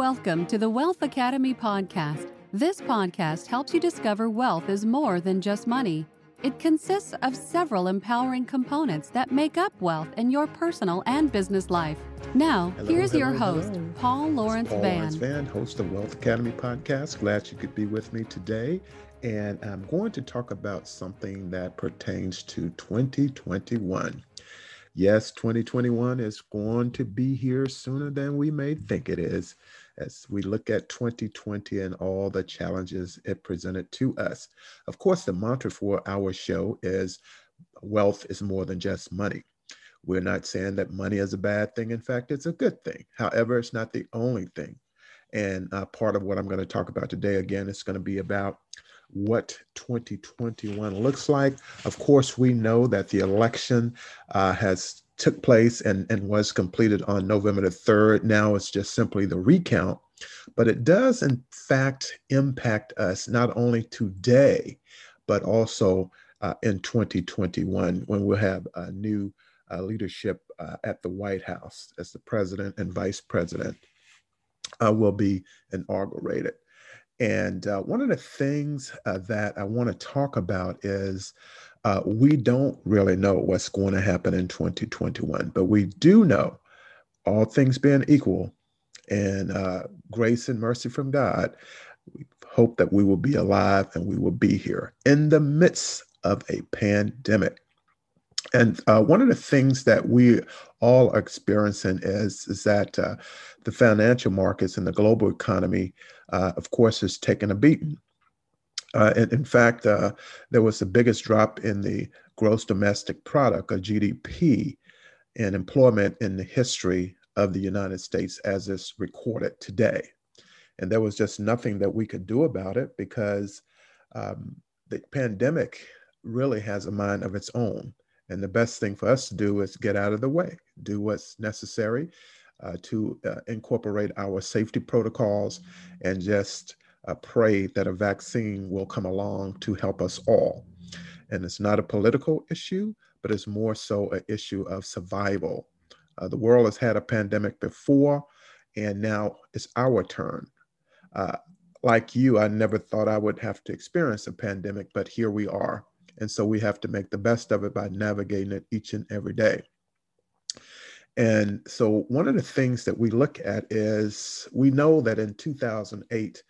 Welcome to the Wealth Academy podcast. This podcast helps you discover wealth is more than just money. It consists of several empowering components that make up wealth in your personal and business life. Now, Hello, here's your host, hello. Paul Lawrence Van. Paul Van. Lawrence Van, host of Wealth Academy podcast. Glad you could be with me today. And I'm going to talk about something that pertains to 2021. Yes, 2021 is going to be here sooner than we may think it is as we look at 2020 and all the challenges it presented to us. Of course, the mantra for our show is wealth is more than just money. We're not saying that money is a bad thing. In fact, it's a good thing. However, it's not the only thing. And uh, part of what I'm going to talk about today, again, is going to be about what 2021 looks like. Of course, we know that the election uh, has took place and, and was completed on November the 3rd. Now it's just simply the recount, but it does in fact impact us not only today, but also uh, in 2021 when we'll have a new uh, leadership uh, at the White House as the president and vice president uh, will be inaugurated. And uh, one of the things uh, that I want to talk about is uh, we don't really know what's going to happen in 2021, but we do know, all things being equal, and uh, grace and mercy from God, we hope that we will be alive and we will be here in the midst of a pandemic. And uh, one of the things that we all are experiencing is, is that uh, the financial markets and the global economy, uh, of course, is taking a beating. Uh, in, in, fact, uh, there was the biggest drop in the gross domestic product, or GDP, and employment in the history of the United States as is recorded today. And there was just nothing that we could do about it because um, the pandemic really has a mind of its own. And the best thing for us to do is get out of the way, do what's necessary uh, to uh, incorporate our safety protocols and just uh, pray that a vaccine will come along to help us all. And it's not a political issue, but it's more so an issue of survival. Uh, the world has had a pandemic before, and now it's our turn. Uh, like you, I never thought I would have to experience a pandemic, but here we are. And so we have to make the best of it by navigating it each and every day. And so one of the things that we look at is we know that in 2008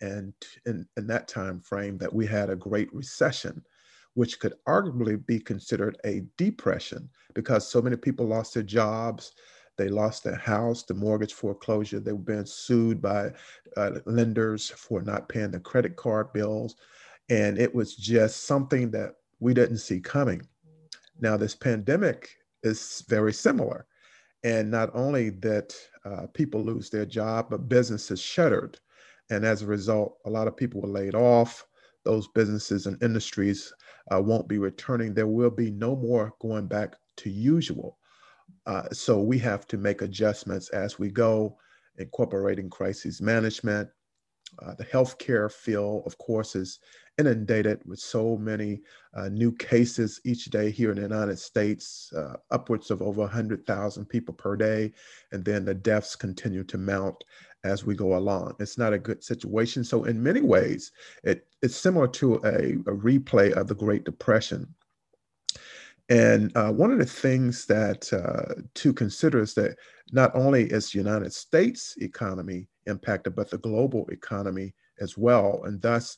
and in, in that time frame that we had a great recession, which could arguably be considered a depression because so many people lost their jobs, they lost their house, the mortgage foreclosure, they were being sued by uh, lenders for not paying the credit card bills. And it was just something that we didn't see coming. Now, this pandemic is very similar. And not only that uh, people lose their job, but businesses shuttered. And as a result, a lot of people were laid off. Those businesses and industries uh, won't be returning. There will be no more going back to usual. Uh, so we have to make adjustments as we go, incorporating crisis management. Uh, the healthcare field, of course, is inundated with so many uh, new cases each day here in the United States, uh, upwards of over 100,000 people per day. And then the deaths continue to mount as we go along. It's not a good situation. So, in many ways, it, it's similar to a, a replay of the Great Depression. And uh, one of the things that uh, to consider is that not only is the United States economy impacted, but the global economy as well. And thus,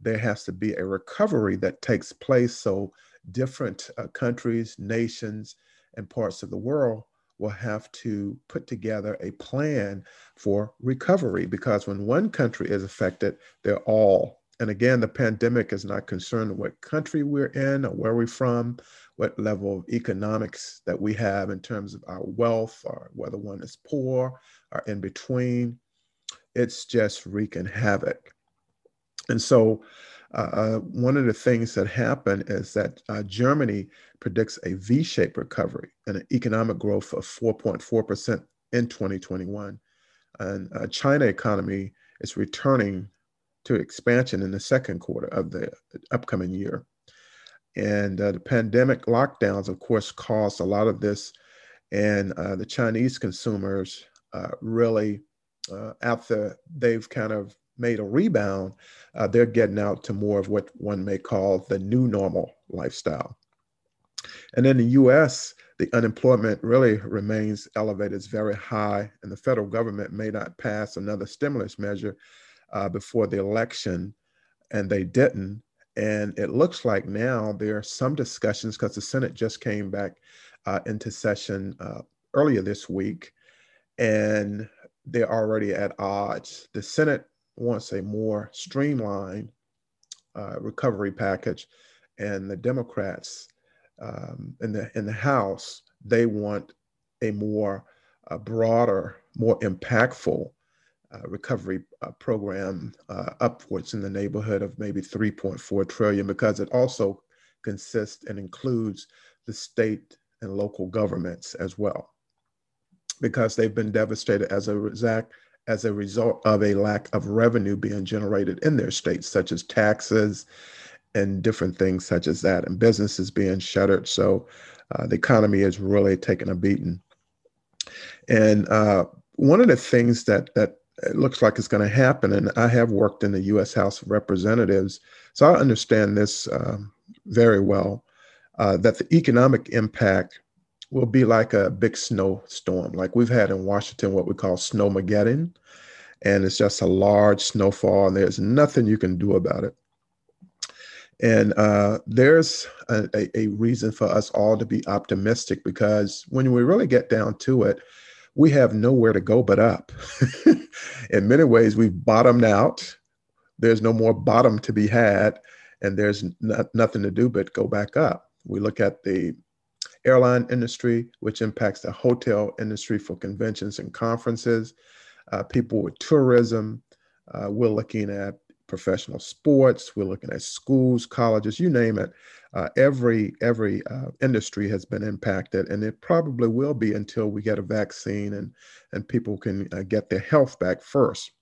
there has to be a recovery that takes place so different uh, countries, nations, and parts of the world will have to put together a plan for recovery because when one country is affected, they're all. And again, the pandemic is not concerned what country we're in or where we're from, what level of economics that we have in terms of our wealth, or whether one is poor or in between. It's just wreaking havoc. And so, uh, one of the things that happened is that uh, Germany predicts a V shaped recovery and an economic growth of 4.4% in 2021. And uh, China economy is returning to expansion in the second quarter of the upcoming year. And uh, the pandemic lockdowns, of course, caused a lot of this. And uh, the Chinese consumers uh, really uh, after they've kind of made a rebound, uh, they're getting out to more of what one may call the new normal lifestyle. And in the US, the unemployment really remains elevated, it's very high, and the federal government may not pass another stimulus measure uh, before the election, and they didn't. And it looks like now there are some discussions because the Senate just came back uh, into session uh, earlier this week, and they're already at odds. The Senate wants a more streamlined uh, recovery package, and the Democrats um, in the in the House they want a more uh, broader, more impactful uh, recovery uh, program uh, upwards in the neighborhood of maybe 3.4 trillion because it also consists and includes the state and local governments as well. Because they've been devastated as a result as a result of a lack of revenue being generated in their states such as taxes and different things such as that and businesses being shuttered so uh, the economy is really taking a beating and uh, one of the things that that looks like it's going to happen. And I have worked in the U.S. House of Representatives, so I understand this um, very well. Uh, that the economic impact will be like a big snowstorm, like we've had in Washington, what we call snowmageddon, and it's just a large snowfall, and there's nothing you can do about it. And uh, there's a, a, a reason for us all to be optimistic because when we really get down to it, we have nowhere to go but up. in many ways, we've bottomed out. There's no more bottom to be had, and there's nothing to do but go back up. We look at the airline industry, which impacts the hotel industry for conventions and conferences, uh, people with tourism. Uh, we're looking at professional sports. We're looking at schools, colleges, you name it uh, every every uh, industry has been impacted, and it probably will be until we get a vaccine and and people can uh, get their health back first.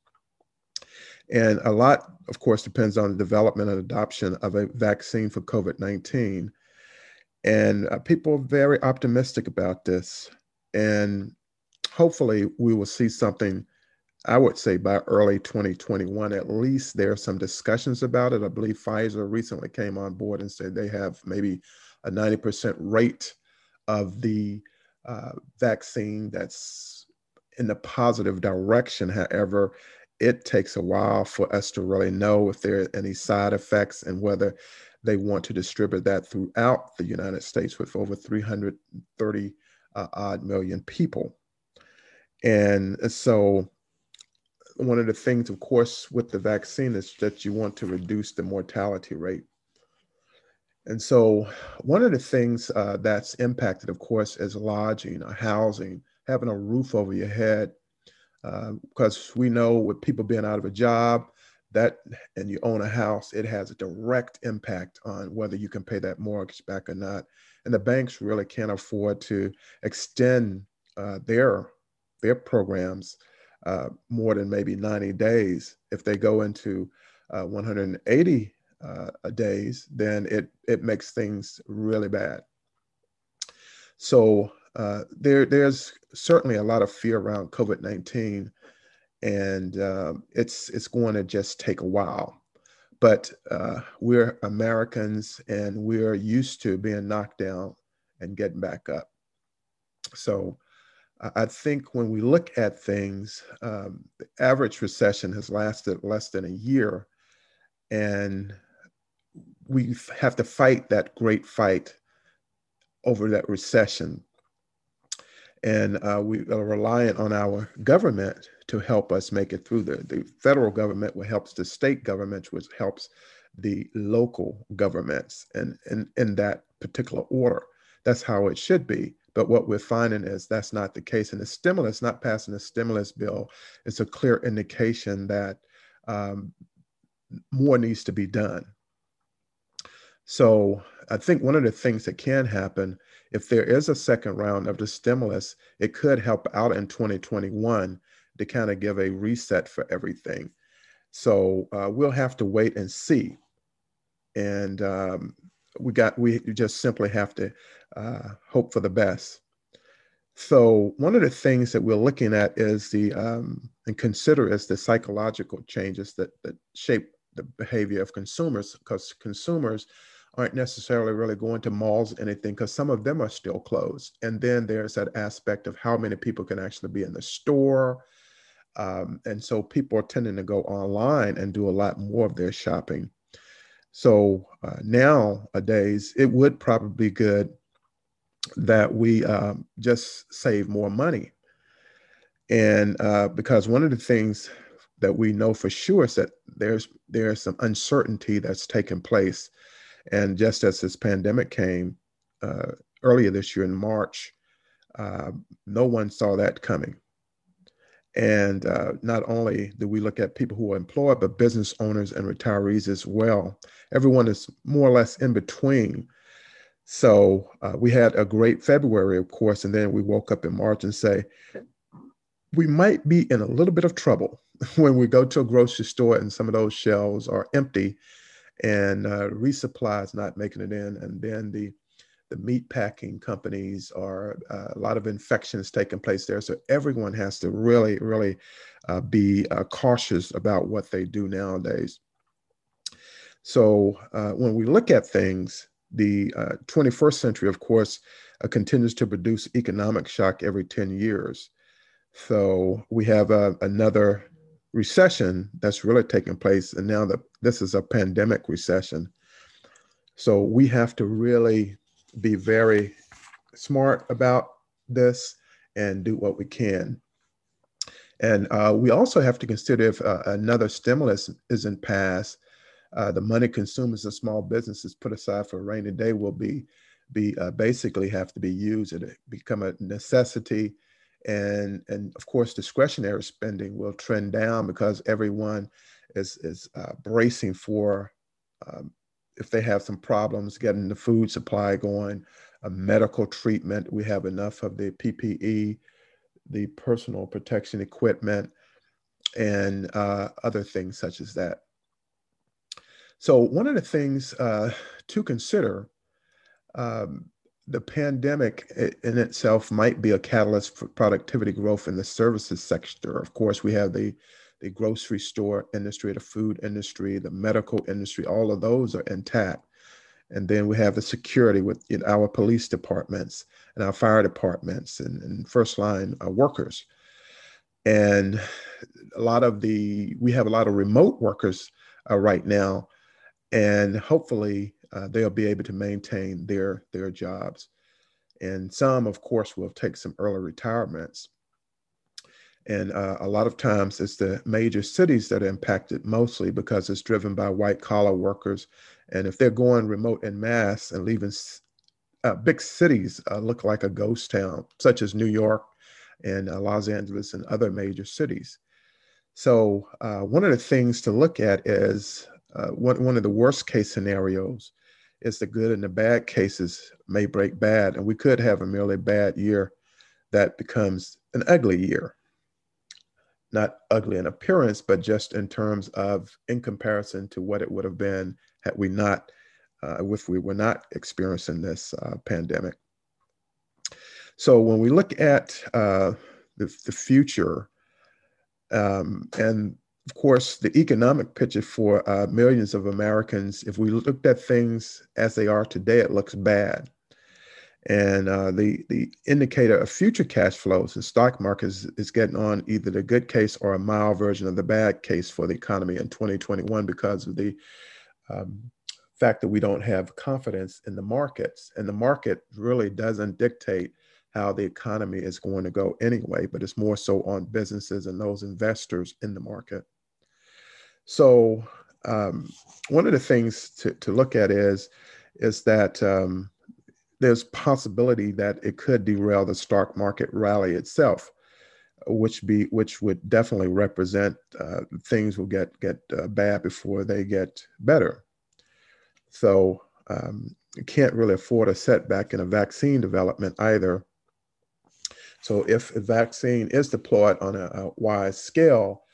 And a lot, of course, depends on the development and adoption of a vaccine for COVID nineteen. And uh, people are very optimistic about this, and hopefully, we will see something I would say by early 2021, at least there are some discussions about it. I believe Pfizer recently came on board and said they have maybe a 90% rate of the uh, vaccine that's in the positive direction. However, it takes a while for us to really know if there are any side effects and whether they want to distribute that throughout the United States with over 330 uh, odd million people. And so one of the things, of course, with the vaccine is that you want to reduce the mortality rate. And so, one of the things uh, that's impacted, of course, is lodging housing, having a roof over your head. Uh, because we know with people being out of a job, that and you own a house, it has a direct impact on whether you can pay that mortgage back or not. And the banks really can't afford to extend uh, their their programs uh, more than maybe 90 days. If they go into uh, 180 uh, days, then it, it makes things really bad. So uh, there, there's certainly a lot of fear around COVID 19, and uh, it's, it's going to just take a while. But uh, we're Americans and we're used to being knocked down and getting back up. So I think when we look at things, um, the average recession has lasted less than a year, and we have to fight that great fight over that recession. And uh, we are reliant on our government to help us make it through. The, the federal government, which helps the state governments, which helps the local governments, and in that particular order. That's how it should be. But what we're finding is that's not the case. And the stimulus, not passing the stimulus bill, is a clear indication that um, more needs to be done. So I think one of the things that can happen, if there is a second round of the stimulus, it could help out in 2021 to kind of give a reset for everything. So uh, we'll have to wait and see. And um, we got we just simply have to uh, hope for the best. So one of the things that we're looking at is the um, and consider is the psychological changes that, that shape the behavior of consumers because consumers aren't necessarily really going to malls anything because some of them are still closed and then there's that aspect of how many people can actually be in the store um, and so people are tending to go online and do a lot more of their shopping. So uh, nowadays it would probably be good that we um, just save more money. And uh, because one of the things that we know for sure is that there's there's some uncertainty that's taken place. And just as this pandemic came uh, earlier this year in March, uh, no one saw that coming. And uh, not only do we look at people who are employed, but business owners and retirees as well. Everyone is more or less in between. So uh, we had a great February, of course, and then we woke up in March and say, we might be in a little bit of trouble when we go to a grocery store and some of those shelves are empty and uh, resupply is not making it in. And then the the meat packing companies are uh, a lot of infections taking place there. So everyone has to really, really uh, be uh, cautious about what they do nowadays. So uh, when we look at things, the 21st uh, century, of course, uh, continues to produce economic shock every 10 years. So we have another recession that's really taking place, and now that this is a pandemic recession, so we have to really be very smart about this and do what we can. And uh, we also have to consider if uh, another stimulus isn't passed, uh, the money consumers and small businesses put aside for a rainy day will be be uh, basically have to be used. It become a necessity and and of course discretionary spending will trend down because everyone is is uh, bracing for um, if they have some problems getting the food supply going a medical treatment we have enough of the ppe the personal protection equipment and uh, other things such as that so one of the things uh, to consider um, the pandemic in itself might be a catalyst for productivity growth in the services sector. Of course, we have the the grocery store industry, the food industry, the medical industry, all of those are intact. And then we have the security with our police departments and our fire departments and, and first line uh, workers. And a lot of the, we have a lot of remote workers uh, right now. And hopefully uh, they'll be able to maintain their their jobs. And some, of course, will take some early retirements. And uh, a lot of times it's the major cities that are impacted mostly because it's driven by white collar workers. And if they're going remote in mass and leaving uh, big cities uh, look like a ghost town, such as New York and uh, Los Angeles and other major cities. So, uh, one of the things to look at is uh, one, one of the worst case scenarios is the good and the bad cases may break bad. And we could have a merely bad year that becomes an ugly year. Not ugly in appearance, but just in terms of in comparison to what it would have been had we not, uh, if we were not experiencing this uh, pandemic. So when we look at uh, the, the future, um, and of course, the economic picture for uh, millions of Americans, if we looked at things as they are today, it looks bad. And uh, the the indicator of future cash flows, the stock market is, is getting on either the good case or a mild version of the bad case for the economy in 2021 because of the um, fact that we don't have confidence in the markets. And the market really doesn't dictate how the economy is going to go anyway, but it's more so on businesses and those investors in the market. So um, one of the things to, to look at is is that um, there's possibility that it could derail the stock market rally itself, which be which would definitely represent uh, things will get get uh, bad before they get better. So um, you can't really afford a setback in a vaccine development either. So if a vaccine is deployed on a, a wide scale,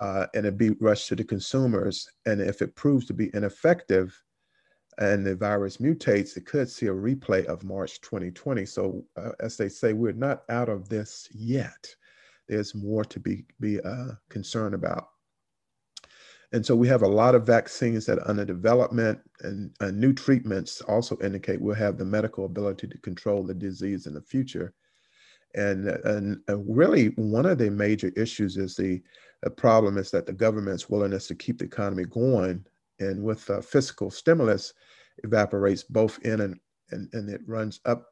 uh, and it be rushed to the consumers. And if it proves to be ineffective and the virus mutates, it could see a replay of March 2020. So, uh, as they say, we're not out of this yet. there's more to be, be uh, concerned about. And so we have a lot of vaccines that are under development, and uh, new treatments also indicate we'll have the medical ability to control the disease in the future. And, and uh, really, one of the major issues is the, the problem is that the government's willingness to keep the economy going, and with uh, fiscal stimulus, evaporates both in and, and, and it runs up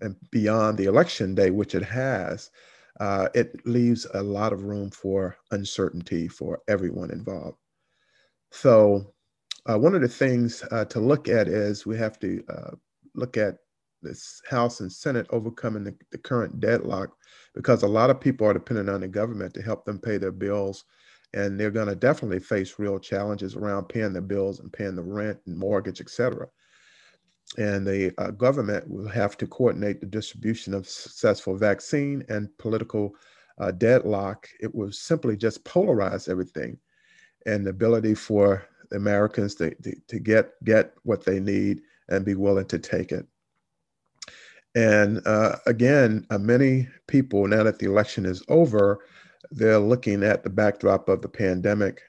and beyond the election day, which it has uh, it leaves a lot of room for uncertainty for everyone involved. So, uh, one of the things uh, to look at is we have to uh, look at this House and Senate overcoming the, the, current deadlock because a lot of people are dependent on the government to help them pay their bills. And they're going to definitely face real challenges around paying their bills and paying the rent and mortgage, et cetera and the uh, government will have to coordinate the distribution of successful vaccine and political uh, deadlock. It will simply just polarize everything, and the ability for Americans to, to, to get get what they need and be willing to take it. And uh, again, uh, many people now that the election is over, they're looking at the backdrop of the pandemic,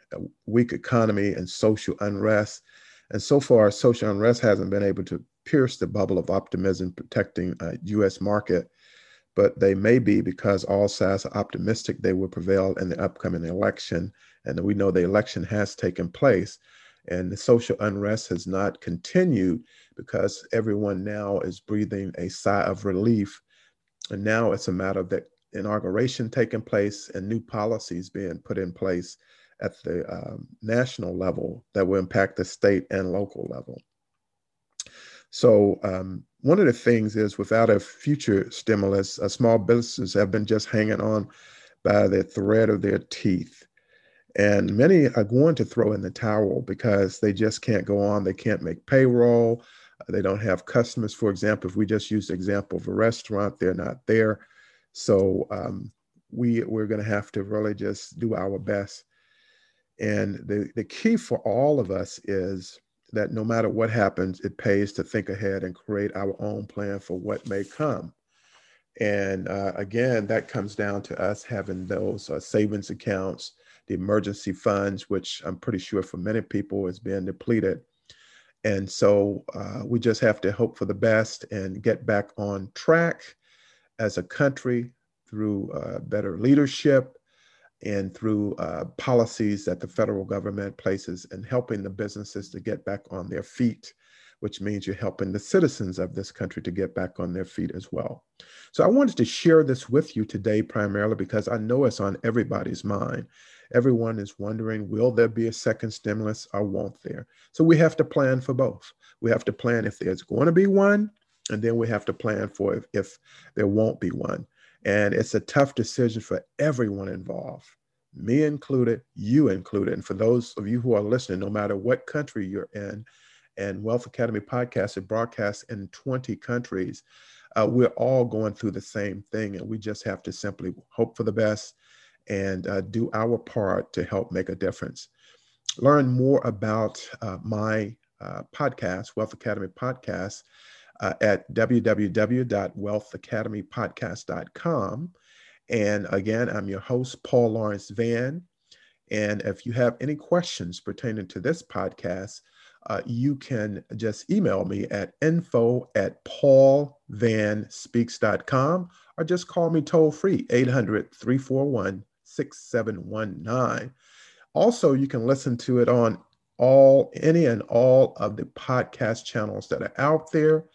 weak economy, and social unrest. And so far, social unrest hasn't been able to pierce the bubble of optimism protecting U.S. market, but they may be because all sides are optimistic they will prevail in the upcoming election. And we know the election has taken place, and the social unrest has not continued because everyone now is breathing a sigh of relief. And now it's a matter of the inauguration taking place and new policies being put in place at the um, national level that will impact the state and local level. So um, one of the things is without a future stimulus, uh, small businesses have been just hanging on by the thread of their teeth. And many are going to throw in the towel because they just can't go on. They can't make payroll. They don't have customers. For example, if we just use the example of a restaurant, they're not there. So um, we, we're going to have to really just do our best. And the, the key for all of us is that no matter what happens, it pays to think ahead and create our own plan for what may come. And uh, again, that comes down to us having those uh, savings accounts, the emergency funds, which I'm pretty sure for many people is being depleted. And so uh, we just have to hope for the best and get back on track as a country through uh, better leadership, and through uh, policies that the federal government places in helping the businesses to get back on their feet, which means you're helping the citizens of this country to get back on their feet as well. So I wanted to share this with you today primarily because I know it's on everybody's mind. Everyone is wondering, will there be a second stimulus or won't there? So we have to plan for both. We have to plan if there's going to be one, and then we have to plan for if, if there won't be one. And it's a tough decision for everyone involved, me included, you included. And for those of you who are listening, no matter what country you're in, and Wealth Academy podcast is broadcast in 20 countries, uh, we're all going through the same thing. And we just have to simply hope for the best and uh, do our part to help make a difference. Learn more about uh, my uh, podcast, Wealth Academy Podcast uh, at www.wealthacademypodcast.com. And again, I'm your host, Paul Lawrence Van. And if you have any questions pertaining to this podcast, uh, you can just email me at info at paulvanspeaks.com or just call me toll free 800 341 6719. Also, you can listen to it on all any and all of the podcast channels that are out there.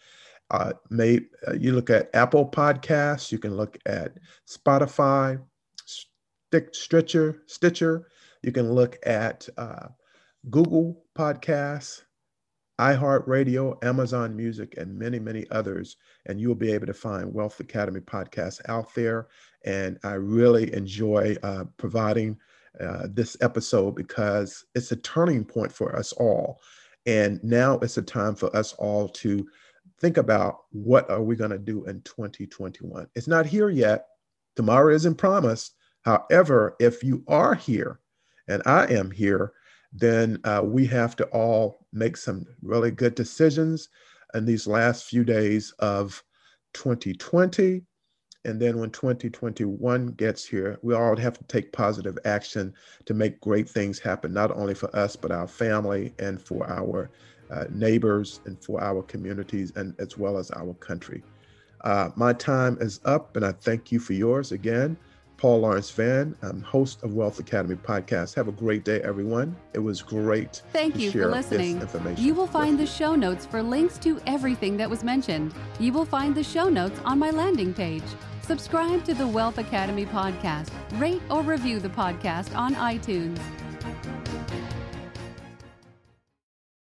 Uh, may uh, you look at Apple Podcasts, you can look at Spotify, Stick, Stitcher, Stitcher. You can look at uh, Google Podcasts, iHeartRadio, Amazon Music, and many, many others. And you'll be able to find Wealth Academy podcasts out there. And I really enjoy uh, providing uh, this episode because it's a turning point for us all. And now it's a time for us all to think about what are we going to do in 2021 it's not here yet. Tomorrow isn't promised. However if you are here and i am here then uh, we have to all make some really good decisions in these last few days of 2020 And then when 2021 gets here, we all have to take positive action to make great things happen, not only for us, but our family and for our uh, neighbors and for our communities and as well as our country. Uh, my time is up, and I thank you for yours again. Paul Lawrence Van, I'm host of Wealth Academy podcast. Have a great day, everyone. It was great. Thank you for listening. You will find the show notes for links to everything that was mentioned. You will find the show notes on my landing page. Subscribe to the Wealth Academy podcast. Rate or review the podcast on iTunes.